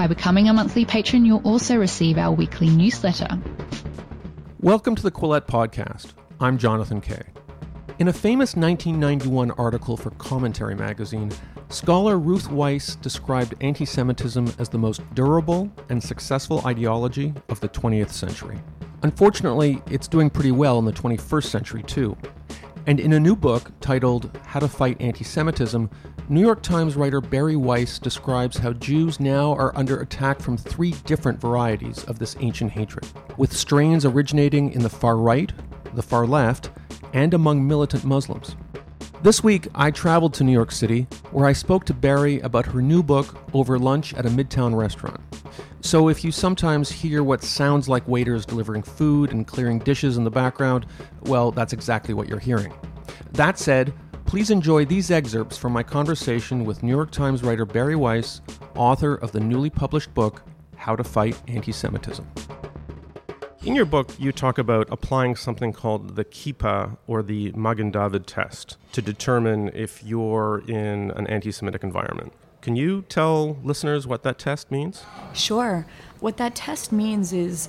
By becoming a monthly patron, you'll also receive our weekly newsletter. Welcome to the Quillette Podcast. I'm Jonathan Kay. In a famous 1991 article for Commentary magazine, scholar Ruth Wisse described anti Semitism as the most durable and successful ideology of the 20th century. Unfortunately, it's doing pretty well in the 21st century, too. And in a new book titled How to Fight Anti Semitism, New York Times writer Bari Weiss describes how Jews now are under attack from three different varieties of this ancient hatred, with strains originating in the far right, the far left, and among militant Muslims. This week, I traveled to New York City, where I spoke to Bari about her new book over lunch at a midtown restaurant. So, if you sometimes hear what sounds like waiters delivering food and clearing dishes in the background, well, that's exactly what you're hearing. That said, please enjoy these excerpts from my conversation with New York Times writer Bari Weiss, author of the newly published book, How to Fight Anti Semitism. In your book, you talk about applying something called the Kippah or the Magen David test to determine if you're in an anti Semitic environment. Can you tell listeners what that test means? Sure. What that test means is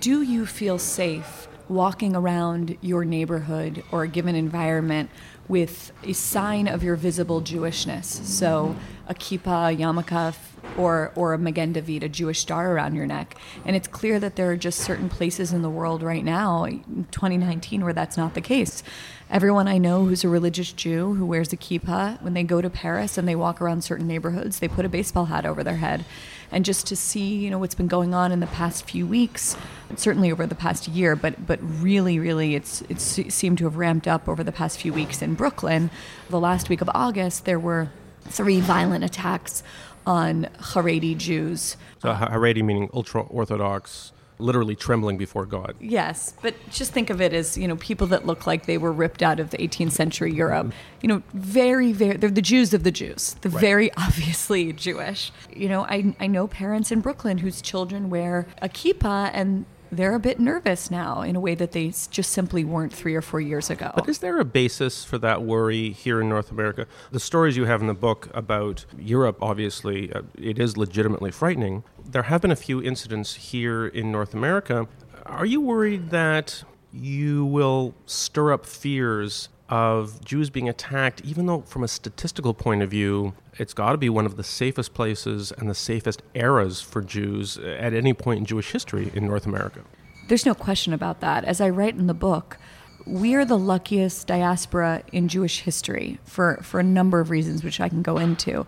do you feel safe walking around your neighborhood or a given environment with a sign of your visible Jewishness? So a kippah, a yarmulke, or, or a Magen David, a Jewish star around your neck. And it's clear that there are just certain places in the world right now, in 2019, where that's not the case. Everyone I know who's a religious Jew who wears a kippah, when they go to Paris and they walk around certain neighborhoods, they put a baseball hat over their head. And just to see, you know, what's been going on in the past few weeks, certainly over the past year, but but really, really, it's it's seemed to have ramped up over the past few weeks in Brooklyn. The last week of August, there were three violent attacks on Haredi Jews. So Haredi meaning ultra orthodox, literally trembling before God. Yes, but just think of it as you know people that look like they were ripped out of the 18th century Europe. Mm-hmm. You know, very, very they're the Jews of the Jews. They're right. very obviously Jewish. You know, I I know parents in Brooklyn whose children wear a kippah and they're a bit nervous now in a way that they just simply weren't three or four years ago. But is there a basis for that worry here in North America? The stories you have in the book about Europe, obviously, uh, it is legitimately frightening. There have been a few incidents here in North America. Are you worried that you will stir up fears of Jews being attacked, even though, from a statistical point of view, it's got to be one of the safest places and the safest eras for Jews at any point in Jewish history in North America. There's no question about that. As I write in the book, we are the luckiest diaspora in Jewish history for, for a number of reasons, which I can go into.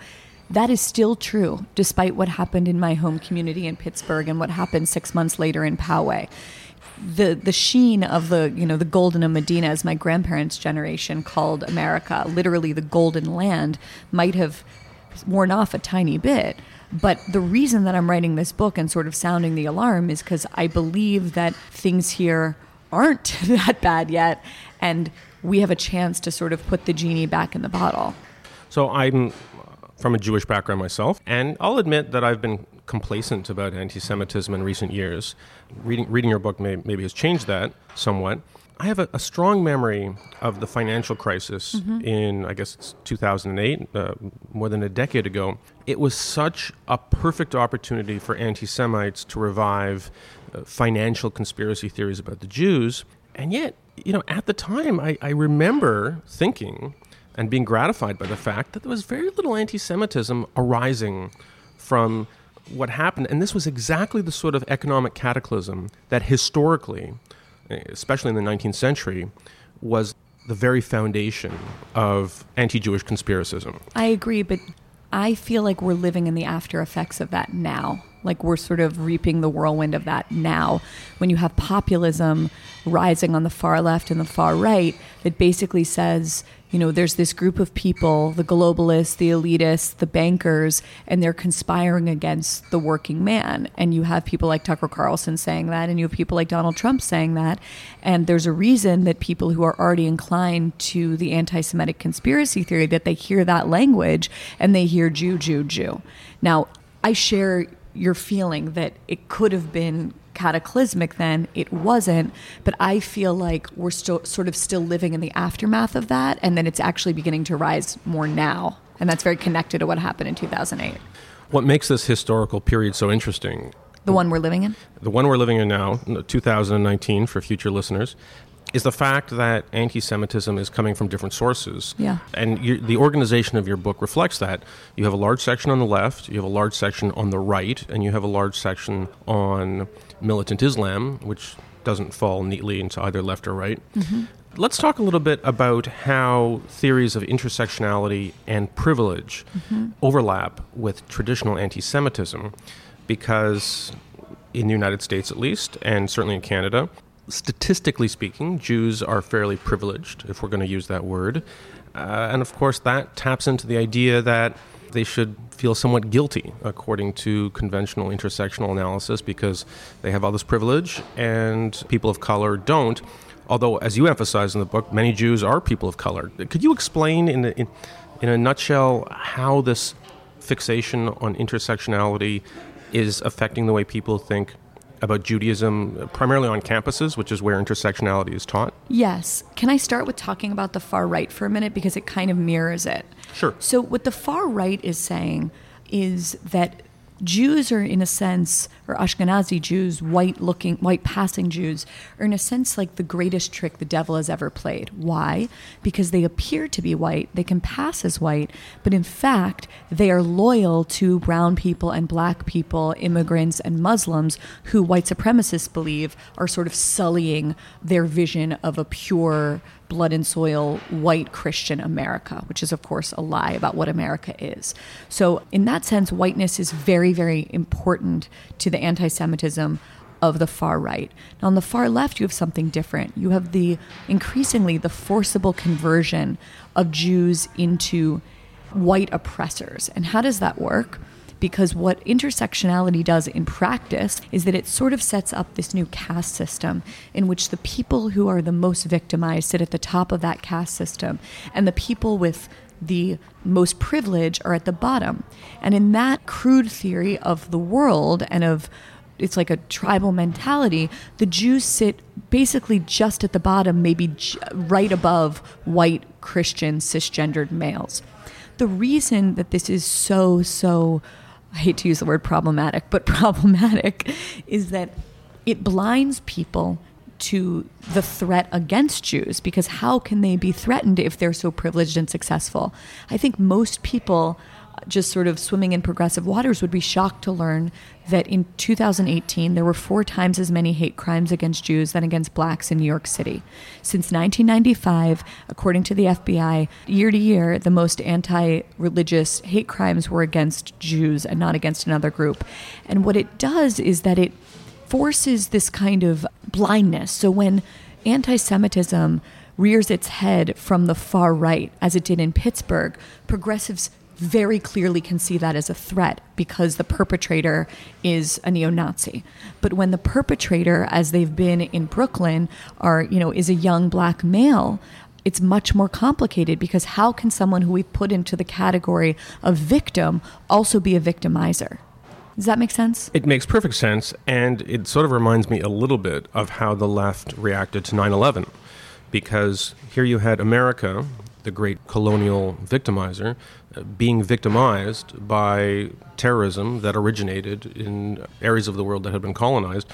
That is still true, despite what happened in my home community in Pittsburgh and what happened six months later in Poway the the sheen of the you know the golden of Medina, as my grandparents' generation called America, literally the golden land, might have worn off a tiny bit. But the reason that I'm writing this book and sort of sounding the alarm is because I believe that things here aren't that bad yet, and we have a chance to sort of put the genie back in the bottle. So I'm from a Jewish background myself, and I'll admit that I've been complacent about anti-Semitism in recent years. Reading, reading your book may, maybe has changed that somewhat. I have a, a strong memory of the financial crisis mm-hmm. in, I guess it's 2008, uh, more than a decade ago. It was such a perfect opportunity for anti Semites to revive uh, financial conspiracy theories about the Jews. And yet, you know, at the time, I, I remember thinking and being gratified by the fact that there was very little anti Semitism arising from what happened. And this was exactly the sort of economic cataclysm that historically, especially in the 19th century, was the very foundation of anti Jewish conspiracism. I agree, but I feel like we're living in the after effects of that now. Like we're sort of reaping the whirlwind of that now. When you have populism rising on the far left and the far right, it basically says, you know, there's this group of people, the globalists, the elitists, the bankers, and they're conspiring against the working man. And you have people like Tucker Carlson saying that, and you have people like Donald Trump saying that. And there's a reason that people who are already inclined to the anti Semitic conspiracy theory that they hear that language and they hear Jew, Jew, Jew. Now, I share your feeling that it could have been cataclysmic then it wasn't but i feel like we're still sort of still living in the aftermath of that and then it's actually beginning to rise more now and that's very connected to what happened in 2008 what makes this historical period so interesting? The one we're living in? The one we're living in now 2019 for future listeners is the fact that anti-Semitism is coming from different sources. Yeah. And you, the organization of your book reflects that. You have a large section on the left, you have a large section on the right, and you have a large section on militant Islam, which doesn't fall neatly into either left or right. Mm-hmm. Let's talk a little bit about how theories of intersectionality and privilege mm-hmm. overlap with traditional anti Semitism, because in the United States at least, and certainly in Canada, statistically speaking, Jews are fairly privileged, if we're going to use that word. Uh, and of course, that taps into the idea that they should feel somewhat guilty according to conventional intersectional analysis because they have all this privilege and people of color don't. Although, as you emphasize in the book, many Jews are people of color. Could you explain in, in, in a nutshell how this fixation on intersectionality is affecting the way people think about Judaism, primarily on campuses, which is where intersectionality is taught? Yes. Can I start with talking about the far right for a minute because it kind of mirrors it? Sure. So, what the far right is saying is that Jews are, in a sense, or Ashkenazi Jews, white looking, white passing Jews, are in a sense like the greatest trick the devil has ever played. Why? Because they appear to be white, they can pass as white, but in fact, they are loyal to brown people and black people, immigrants and Muslims, who white supremacists believe are sort of sullying their vision of a pure blood and soil white Christian America, which is, of course, a lie about what America is. So, in that sense, whiteness is very, very important to the anti Semitism of the far right. Now, on the far left, you have something different. You have the increasingly the forcible conversion of Jews into white oppressors. And how does that work? Because what intersectionality does in practice is that it sort of sets up this new caste system in which the people who are the most victimized sit at the top of that caste system, and the people with the most privilege are at the bottom. And in that crude theory of the world and of it's like a tribal mentality. The Jews sit basically just at the bottom, maybe j- right above white Christian cisgendered males. The reason that this is so, so I hate to use the word problematic, but problematic is that it blinds people to the threat against Jews because how can they be threatened if they're so privileged and successful? I think most people just sort of swimming in progressive waters would be shocked to learn that in 2018 there were four times as many hate crimes against Jews than against blacks in New York City. Since 1995, according to the FBI, year to year, the most anti religious hate crimes were against Jews and not against another group. And what it does is that it forces this kind of blindness. So when anti Semitism rears its head from the far right, as it did in Pittsburgh, progressives very clearly can see that as a threat because the perpetrator is a neo-Nazi. But when the perpetrator, as they've been in Brooklyn, are you know is a young black male, it's much more complicated because how can someone who we put into the category of victim also be a victimizer? Does that make sense? It makes perfect sense, and it sort of reminds me a little bit of how the left reacted to 9 11. Because here you had America, the great colonial victimizer, being victimized by terrorism that originated in areas of the world that had been colonized,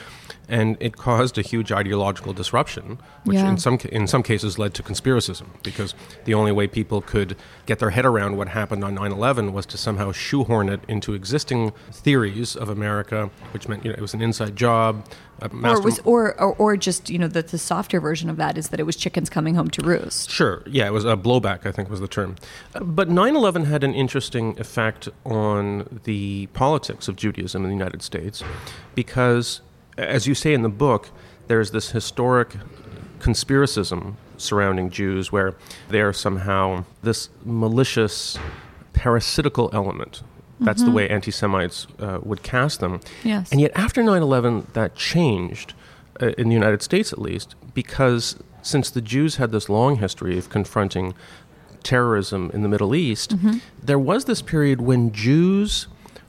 and it caused a huge ideological disruption, which Yeah. in some in some cases led to conspiracism because the only way people could get their head around what happened on 9/11 was to somehow shoehorn it into existing theories of America, which meant you know it was an inside job. Or, was, or, or, or just, you know, the, the softer version of that is that it was chickens coming home to roost. Sure. Yeah, it was a blowback, I think was the term. But 9 11 had an interesting effect on the politics of Judaism in the United States because, as you say in the book, there's this historic conspiracism surrounding Jews, where they're somehow this malicious, parasitical element. That's the way anti Semites uh, would cast them. Yes. And yet, after 9 11, that changed, uh, in the United States at least, because since the Jews had this long history of confronting terrorism in the Middle East, there was this period when Jews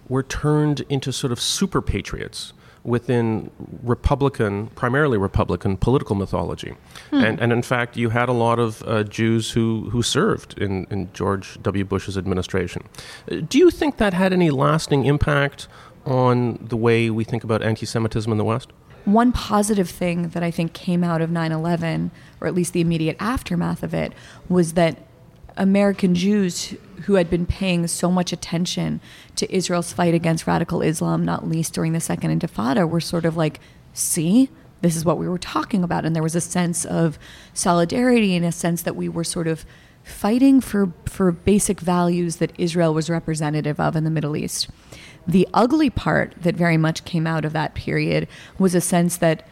were turned into sort of super patriots within Republican, primarily Republican political mythology. And, and in fact, you had a lot of uh, Jews who, who served in, in George W. Bush's administration. Uh, Do you think that had any lasting impact on the way we think about anti Semitism in the West? One positive thing that I think came out of 9 11, or at least the immediate aftermath of it, was that American Jews who had been paying so much attention to Israel's fight against radical Islam, not least during the Second Intifada, were sort of like, see, this is what we were talking about. And there was a sense of solidarity and a sense that we were sort of fighting for, for basic values that Israel was representative of in the Middle East. The ugly part that very much came out of that period was a sense that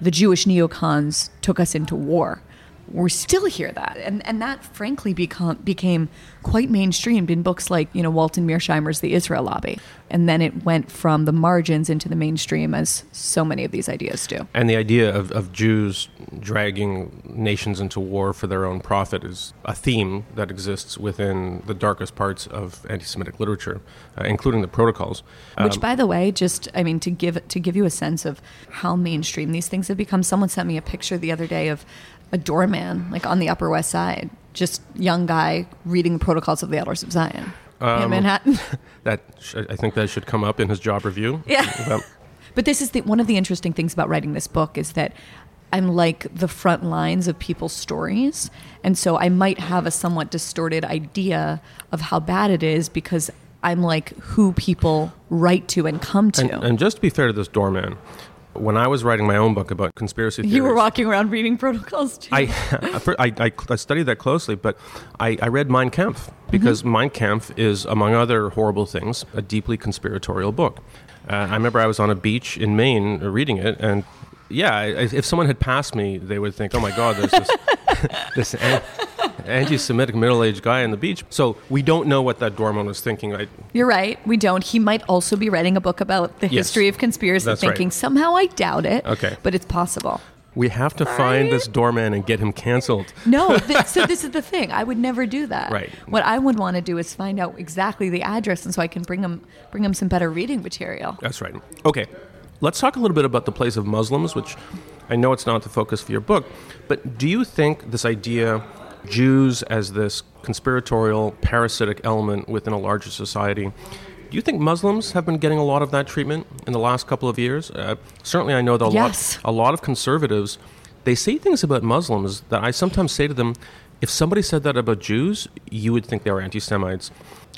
the Jewish neocons took us into war. We still hear that, and and that frankly become, became quite mainstreamed in books like you know Walt and Mearsheimer's The Israel Lobby, and then it went from the margins into the mainstream as so many of these ideas do. And the idea of, of Jews dragging nations into war for their own profit is a theme that exists within the darkest parts of anti Semitic literature, uh, including the protocols. Which, Um, by the way, just I mean to give to give you a sense of how mainstream these things have become. Someone sent me a picture the other day of a doorman like on the Upper West Side, just young guy reading the Protocols of the Elders of Zion in Um, Manhattan. that sh- I think that should come up in his job review. Yeah. But this is the, one of the interesting things about writing this book is that I'm like the front lines of people's stories. And so I might have a somewhat distorted idea of how bad it is because I'm like who people write to and come to. and, and just to be fair to this doorman, when I was writing my own book about conspiracy theories, you were walking around reading protocols too. I, I, I, I studied that closely, but I, I read Mein Kampf because Mein Kampf is, among other horrible things, a deeply conspiratorial book. Uh, I remember I was on a beach in Maine reading it, and yeah, I, if someone had passed me, they would think, "Oh my God, there's this this an- anti-Semitic middle-aged guy on the beach." So we don't know what that doorman was thinking. I, You're right. We don't. He might also be writing a book about the Yes. history of conspiracy That's right. thinking. Somehow I doubt it. Okay. But it's possible. we have to find this doorman and get him canceled. No, th- so this is the thing. I would never do that. Right. What I would want to do is find out exactly the address, and so I can bring him bring him some better reading material. That's right. Okay, let's talk a little bit about the place of Muslims, which I know it's not the focus for your book, but do you think this idea, Jews as this conspiratorial, parasitic element within a larger society, do you think Muslims have been getting a lot of that treatment in the last couple of years? Uh, certainly, I know that a, Yes. lot, a lot of conservatives, they say things about Muslims that I sometimes say to them, if somebody said that about Jews, you would think they were anti-Semites.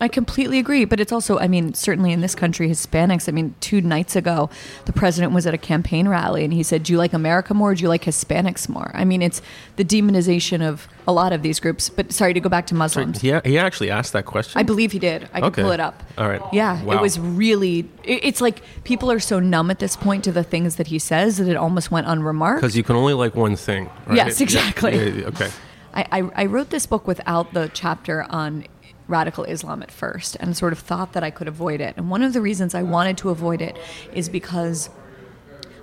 I completely agree, but it's also, I mean, certainly in this country, Hispanics. I mean, two nights ago, the president was at a campaign rally and he said, Do you like America more or do you like Hispanics more? I mean, it's the demonization of a lot of these groups. But sorry to go back to Muslims. He, he actually asked that question. I believe he did. I can pull it up. All right. Yeah, Wow. it was really. it- It's like people are so numb at this point to the things that he says that it almost went unremarked. Because you can only like one thing. Right? Yes, exactly. yeah, yeah, okay. I, I, I wrote this book without the chapter on radical Islam at first and sort of thought that I could avoid it. And one of the reasons I wanted to avoid it is because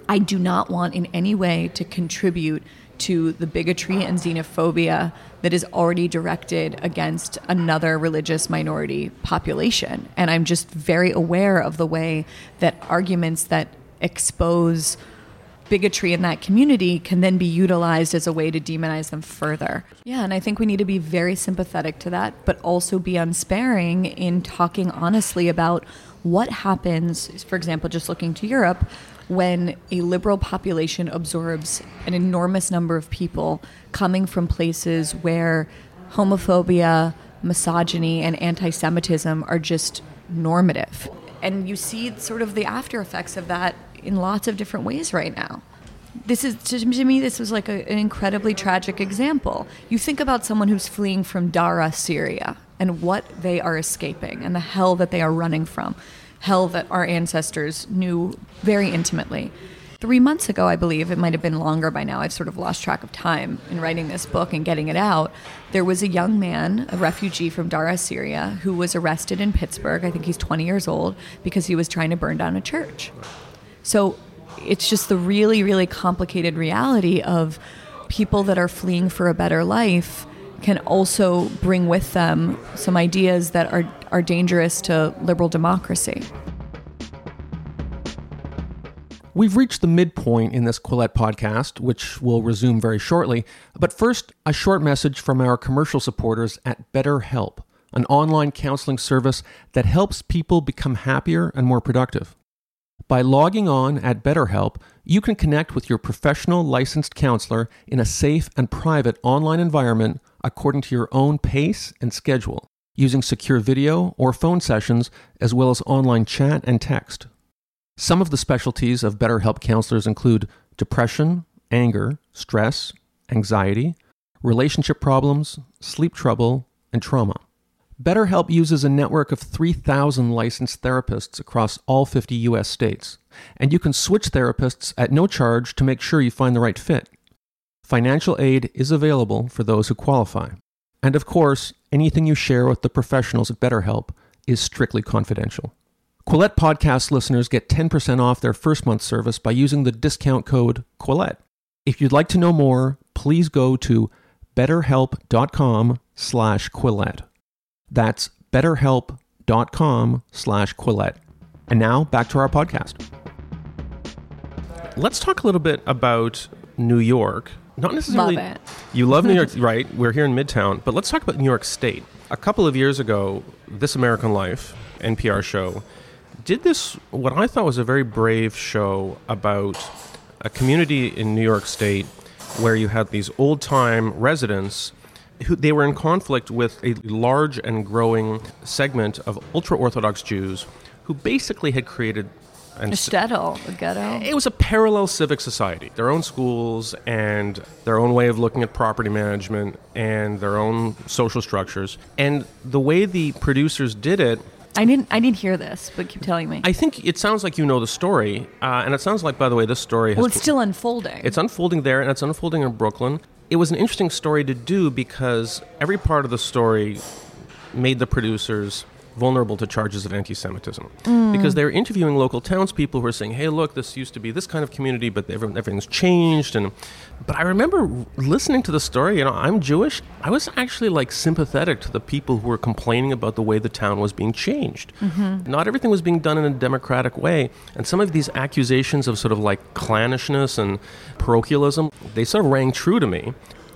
I do not want in any way to contribute to the bigotry and xenophobia that is already directed against another religious minority population. And I'm just very aware of the way that arguments that expose bigotry in that community can then be utilized as a way to demonize them further. Yeah, and I think we need to be very sympathetic to that, but also be unsparing in talking honestly about what happens, for example, just looking to Europe, when a liberal population absorbs an enormous number of people coming from places where homophobia, misogyny, and anti Semitism are just normative. And you see sort of the after effects of that in lots of different ways right now. This is to, me. This was like a, an incredibly tragic example. You think about someone who's fleeing from Daraa, Syria, and what they are escaping, and the hell that they are running from, hell that our ancestors knew very intimately. three months ago, I believe, it might have been longer by now, I've sort of lost track of time in writing this book and getting it out. There was a young man, a refugee from Daraa, Syria, who was arrested in Pittsburgh. I think he's 20 years old because he was trying to burn down a church. So it's just the really, really complicated reality of people that are fleeing for a better life can also bring with them some ideas that are, are dangerous to liberal democracy. We've reached the midpoint in this Quillette podcast, which will resume very shortly. But first, a short message from our commercial supporters at BetterHelp, an online counseling service that helps people become happier and more productive. By logging on at BetterHelp, you can connect with your professional licensed counselor in a safe and private online environment according to your own pace and schedule, using secure video or phone sessions, as well as online chat and text. Some of the specialties of BetterHelp counselors include depression, anger, stress, anxiety, relationship problems, sleep trouble, and trauma. BetterHelp uses a network of 3,000 licensed therapists across all 50 US states, and you can switch therapists at no charge to make sure you find the right fit. Financial aid is available for those who qualify. And of course, anything you share with the professionals at BetterHelp is strictly confidential. Quillette podcast listeners get 10% off their first month service by using the discount code Quillette. If you'd like to know more, please go to betterhelp.com slash Quillette. That's betterhelp.com slash Quillette. And now back to our podcast. Let's talk a little bit about New York. Not necessarily. Love it. You love New York, right? We're here in Midtown, but let's talk about New York State. A couple of years ago, This American Life, NPR show, did this, what I thought was a very brave show about a community in New York State where you had these old time residents who they were in conflict with a large and growing segment of ultra Orthodox Jews who basically had created and A shtetl, a ghetto. it was a parallel civic society, their own schools and their own way of looking at property management and their own social structures. And the way the producers did it, I didn't. I didn't hear this, but keep telling me. I think it sounds like you know the story. Uh, and it sounds like, by the way, this story has. well, it's still unfolding. It's unfolding there, and it's unfolding in Brooklyn. It was an interesting story to do because every part of the story made the producers vulnerable to charges of anti-Semitism mm. because they were interviewing local townspeople who were saying, "Hey, look, this used to be this kind of community, but every- everything's changed." And but I remember listening to the story. You know, I'm Jewish. I was actually like sympathetic to the people who were complaining about the way the town was being changed. Mm-hmm. Not everything was being done in a democratic way, and some of these accusations of sort of like clannishness and parochialism, they sort of rang true to me.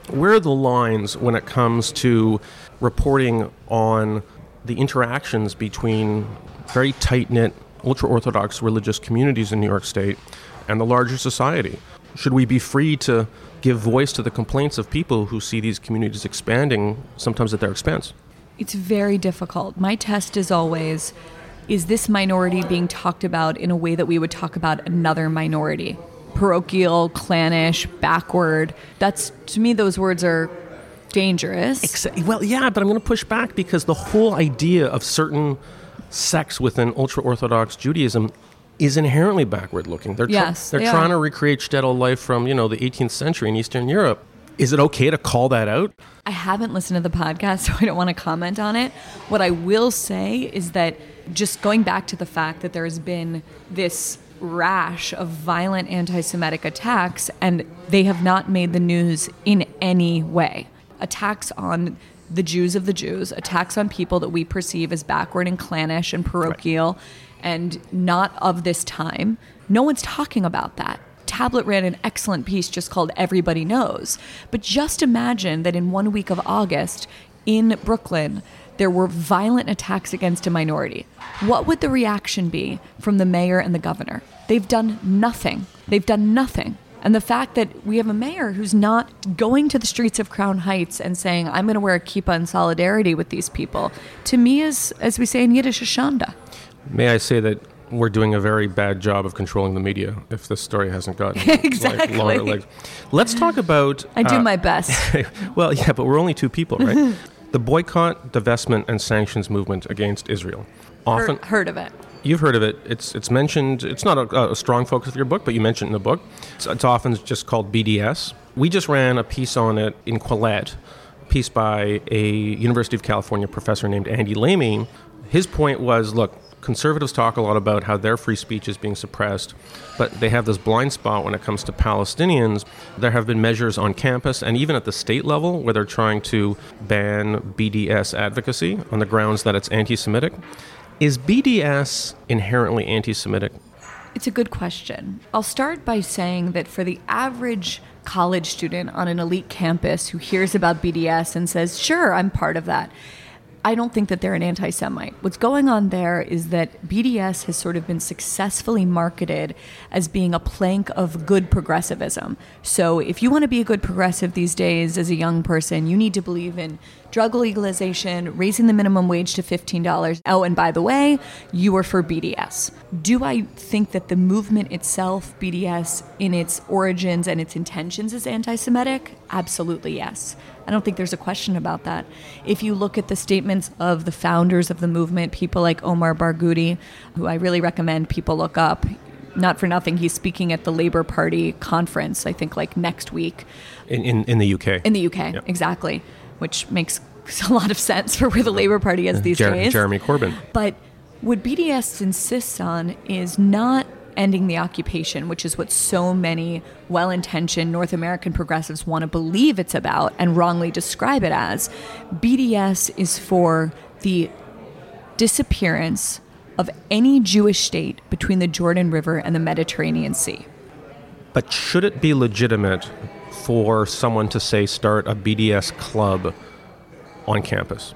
Where are the lines when it comes to reporting on the interactions between very tight knit, ultra Orthodox religious communities in New York State and the larger society? Should we be free to give voice to the complaints of people who see these communities expanding, sometimes at their expense? It's very difficult. My test is always is this minority being talked about in a way that we would talk about another minority? Parochial, clannish, backward. That's to me those words are dangerous. Exa- well, yeah, but I'm going to push back because the whole idea of certain sects within ultra Orthodox Judaism is inherently backward looking. They're, tr- Yes, they're they trying are. to recreate shtetl life from, you know, the 18th century in Eastern Europe. Is it okay to call that out? I haven't listened to the podcast, so I don't want to comment on it. What I will say is that just going back to the fact that there's been this rash of violent anti Semitic attacks, and they have not made the news in any way. Attacks on the Jews of the Jews, attacks on people that we perceive as backward and clannish and parochial and not of this time. No one's talking about that. Tablet ran an excellent piece just called Everybody Knows. But just imagine that in one week of August in Brooklyn, there were violent attacks against a minority. What would the reaction be from the mayor and the governor? They've done nothing. They've done nothing. And the fact that we have a mayor who's not going to the streets of Crown Heights and saying, I'm going to wear a kippah in solidarity with these people, to me is, as we say in Yiddish, a shanda. May I say that we're doing a very bad job of controlling the media if this story hasn't gotten like, Exactly. longer legs. Let's talk about. I do uh, my best. well, yeah, but we're only two people, right? the boycott, divestment, and sanctions movement against Israel. Often, Heard, heard of it. You've heard of it. It's it's mentioned. It's not a, a strong focus of your book, but you mentioned in the book. It's, it's, often just called BDS. We just ran a piece on it in Quillette, a piece by a University of California professor named Andy Lamy. His point was, look, conservatives talk a lot about how their free speech is being suppressed, but they have this blind spot when it comes to Palestinians. There have been measures on campus and even at the state level where they're trying to ban BDS advocacy on the grounds that it's anti Semitic. Is BDS inherently anti Semitic? It's a good question. I'll start by saying that for the average college student on an elite campus who hears about BDS and says, sure, I'm part of that, I don't think that they're an anti Semite. What's going on there is that BDS has sort of been successfully marketed as being a plank of good progressivism. So if you want to be a good progressive these days as a young person, you need to believe in drug legalization, raising the minimum wage to $15. Oh, and by the way, you are for BDS. Do I think that the movement itself, BDS, in its origins and its intentions, is anti Semitic? Absolutely yes. I don't think there's a question about that. If you look at the statements of the founders of the movement, people like Omar Barghouti, who I really recommend people look up, not for nothing, he's speaking at the Labour Party conference, I think like next week. In, in, in the UK. In the UK, exactly, which makes a lot of sense for where the Labour Party is these Jer- days. Jeremy Corbyn. But what BDS insists on is not ending the occupation, which is what so many well intentioned North American progressives want to believe it's about and wrongly describe it as. BDS is for the disappearance of any Jewish state between the Jordan River and the Mediterranean Sea. But should it be legitimate for someone to say start a BDS club on campus?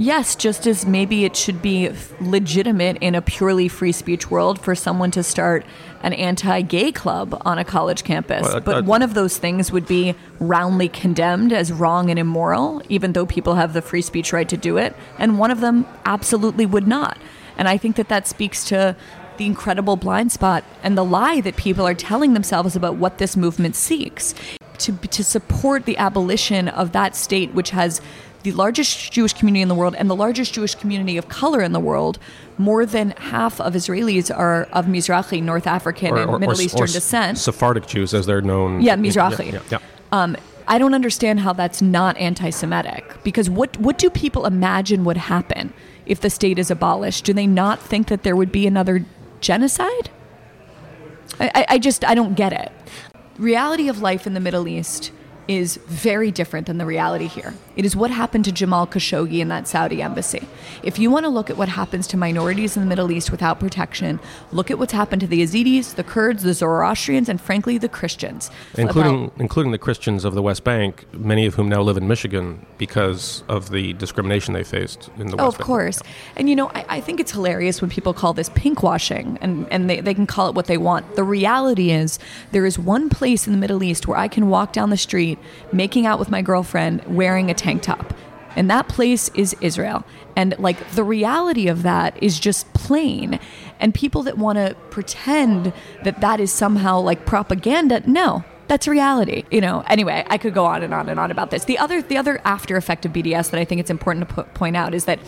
Yes, just as maybe it should be legitimate in a purely free speech world for someone to start an anti gay club on a college campus. Well, but one of those things would be roundly condemned as wrong and immoral, even though people have the free speech right to do it. And one of them absolutely would not. And I think that that speaks to the incredible blind spot and the lie that people are telling themselves about what this movement seeks. To, to support the abolition of that state, which has the largest Jewish community in the world and the largest Jewish community of color in the world. More than half of Israelis are of Mizrahi, North African, or, or, and Middle or, Eastern descent. Sephardic Jews, as they're known. Yeah, Mizrahi. Yeah, yeah, yeah. Um, I don't understand how that's not anti-Semitic because what what do people imagine would happen if the state is abolished? Do they not think that there would be another genocide? I, I just I don't get it. Reality of life in the Middle East is very different than the reality here. It is what happened to Jamal Khashoggi in that Saudi embassy. If you want to look at what happens to minorities in the Middle East without protection, look at what's happened to the Yazidis, the Kurds, the Zoroastrians, and frankly, the Christians. Including, About, including the Christians of the West Bank, many of whom now live in Michigan because of the discrimination they faced in the oh, West Bank. of course. And you know, I, I, think it's hilarious when people call this pinkwashing, and, and they, they can call it what they want. The reality is, there is one place in the Middle East where I can walk down the street making out with my girlfriend wearing a tank top. And that place is Israel. And like the reality of that is just plain. And people that want to pretend that that is somehow like propaganda, no, that's reality you know anyway i could go on and on and on about this the other the other after effect of bds that i think it's important to point out is that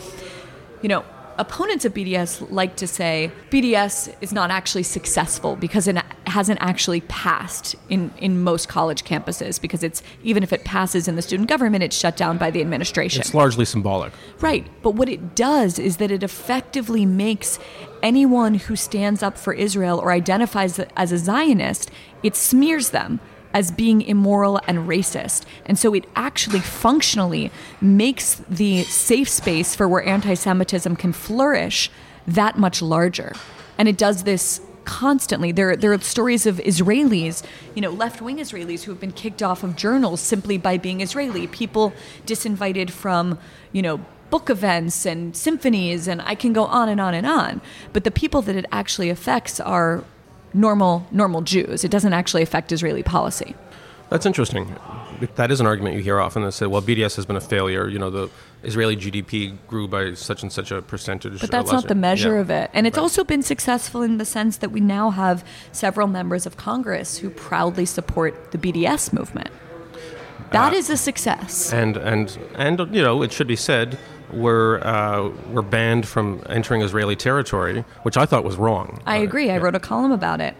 you know opponents of BDS like to say BDS is not actually successful because it hasn't actually passed in, in most college campuses because it's even if it passes in the student government, it's shut down by the administration. It's largely symbolic. Right. But what it does is that it effectively makes anyone who stands up for Israel or identifies as a Zionist, it smears them as being immoral and racist. And so it actually functionally makes the safe space for where anti Semitism can flourish that much larger. And it does this constantly. There, there are stories of Israelis, you know, left wing Israelis who have been kicked off of journals simply by being Israeli, people disinvited from, you know, book events and symphonies, and I can go on and on and on. But the people that it actually affects are normal normal Jews. It doesn't actually affect Israeli policy. That's interesting. That is an argument you hear often that say, well, BDS has been a failure. You know, the Israeli GDP grew by such and such a percentage. But that's not the measure yeah. of it. And it's right. also been successful in the sense that we now have several members of Congress who proudly support the BDS movement. That uh, is a success. And and and you know, it should be said were uh, were banned from entering Israeli territory, which I thought was wrong. I agree. I yeah. wrote a column about it.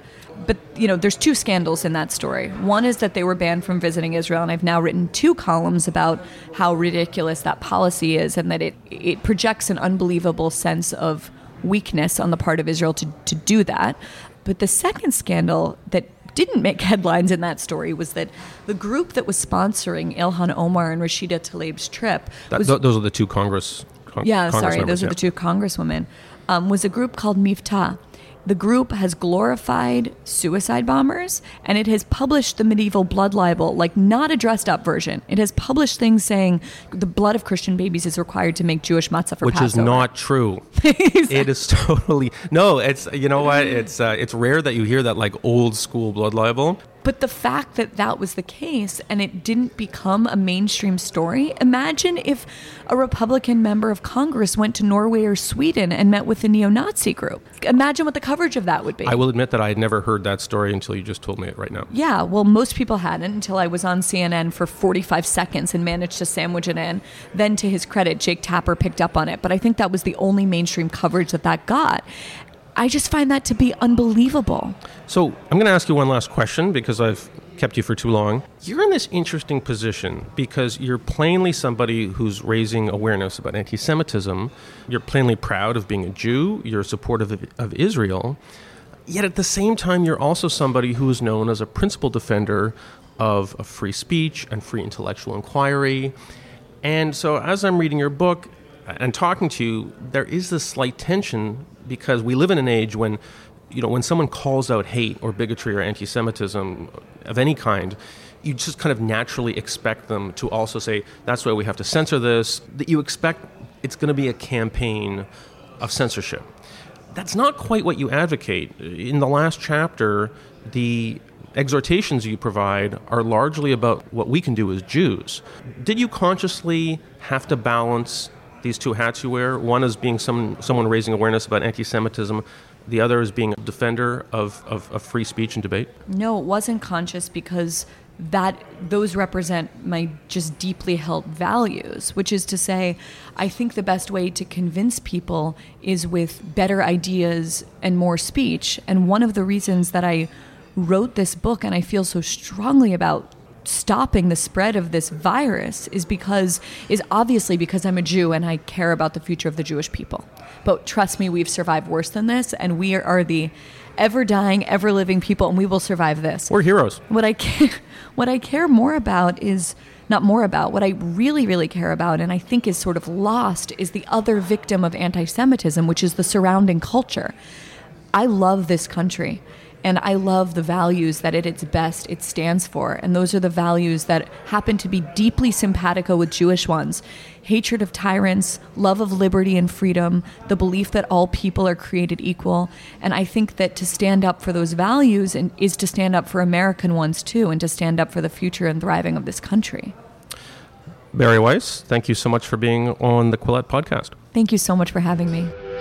But, you know, there's two scandals in that story. One is that they were banned from visiting Israel, and I've now written two columns about how ridiculous that policy is and that it, it projects an unbelievable sense of weakness on the part of Israel to, to do that. But the second scandal that didn't make headlines in that story was that the group that was sponsoring Ilhan Omar and Rashida Tlaib's trip That- was th- those are the two Congress. Con- yeah, Congress sorry, members, those are the two congresswomen, um, was a group called Miftah. The group has glorified suicide bombers and it has published the medieval blood libel, like not a dressed up version. It has published things saying the blood of Christian babies is required to make Jewish matzah for Which is Passover. not true. It is totally no. It's you know what? It's uh, it's rare that you hear that like old school blood libel. But the fact that that was the case and it didn't become a mainstream story, imagine if a Republican member of Congress went to Norway or Sweden and met with a neo Nazi group. Imagine what the coverage of that would be. I will admit that I had never heard that story until you just told me it right now. Yeah, well, most people hadn't until I was on CNN for 45 seconds and managed to sandwich it in. Then, to his credit, Jake Tapper picked up on it, but I think that was the only mainstream coverage that that got. I just find that to be unbelievable. So I'm going to ask you one last question because I've kept you for too long. You're in this interesting position because you're plainly somebody who's raising awareness about anti Semitism. You're plainly proud of being a Jew. You're supportive of, of Israel. Yet at the same time, you're also somebody who is known as a principal defender of, of free speech and free intellectual inquiry. And so, as I'm reading your book and talking to you, there is this slight tension because we live in an age when, you know, when someone calls out hate or bigotry or anti-Semitism of any kind, you just kind of naturally expect them to also say, "That's why we have to censor this." That you expect it's going to be a campaign of censorship. That's not quite what you advocate. In the last chapter, the exhortations you provide are largely about what we can do as Jews. Did you consciously have to balance these two hats you wear? One is being some, someone raising awareness about anti Semitism, the other is being a defender of, of, of free speech and debate? No, it wasn't conscious because that those represent my just deeply held values which is to say i think the best way to convince people is with better ideas and more speech and one of the reasons that i wrote this book and i feel so strongly about stopping the spread of this virus is because is obviously because I'm a Jew and I care about the future of the Jewish people. But trust me, we've survived worse than this and we are the ever dying, ever living people and we will survive this. We're heroes. What I care, what I care more about is not more about. What I really, really care about, and I think is sort of lost, is the other victim of anti-Semitism, which is the surrounding culture. I love this country. And I love the values that at its best it stands for. And those are the values that happen to be deeply simpatico with Jewish ones hatred of tyrants, love of liberty and freedom, the belief that all people are created equal. And I think that to stand up for those values and, is to stand up for American ones too, and to stand up for the future and thriving of this country. Bari Weiss, thank you so much for being on the Quillette podcast. Thank you so much for having me.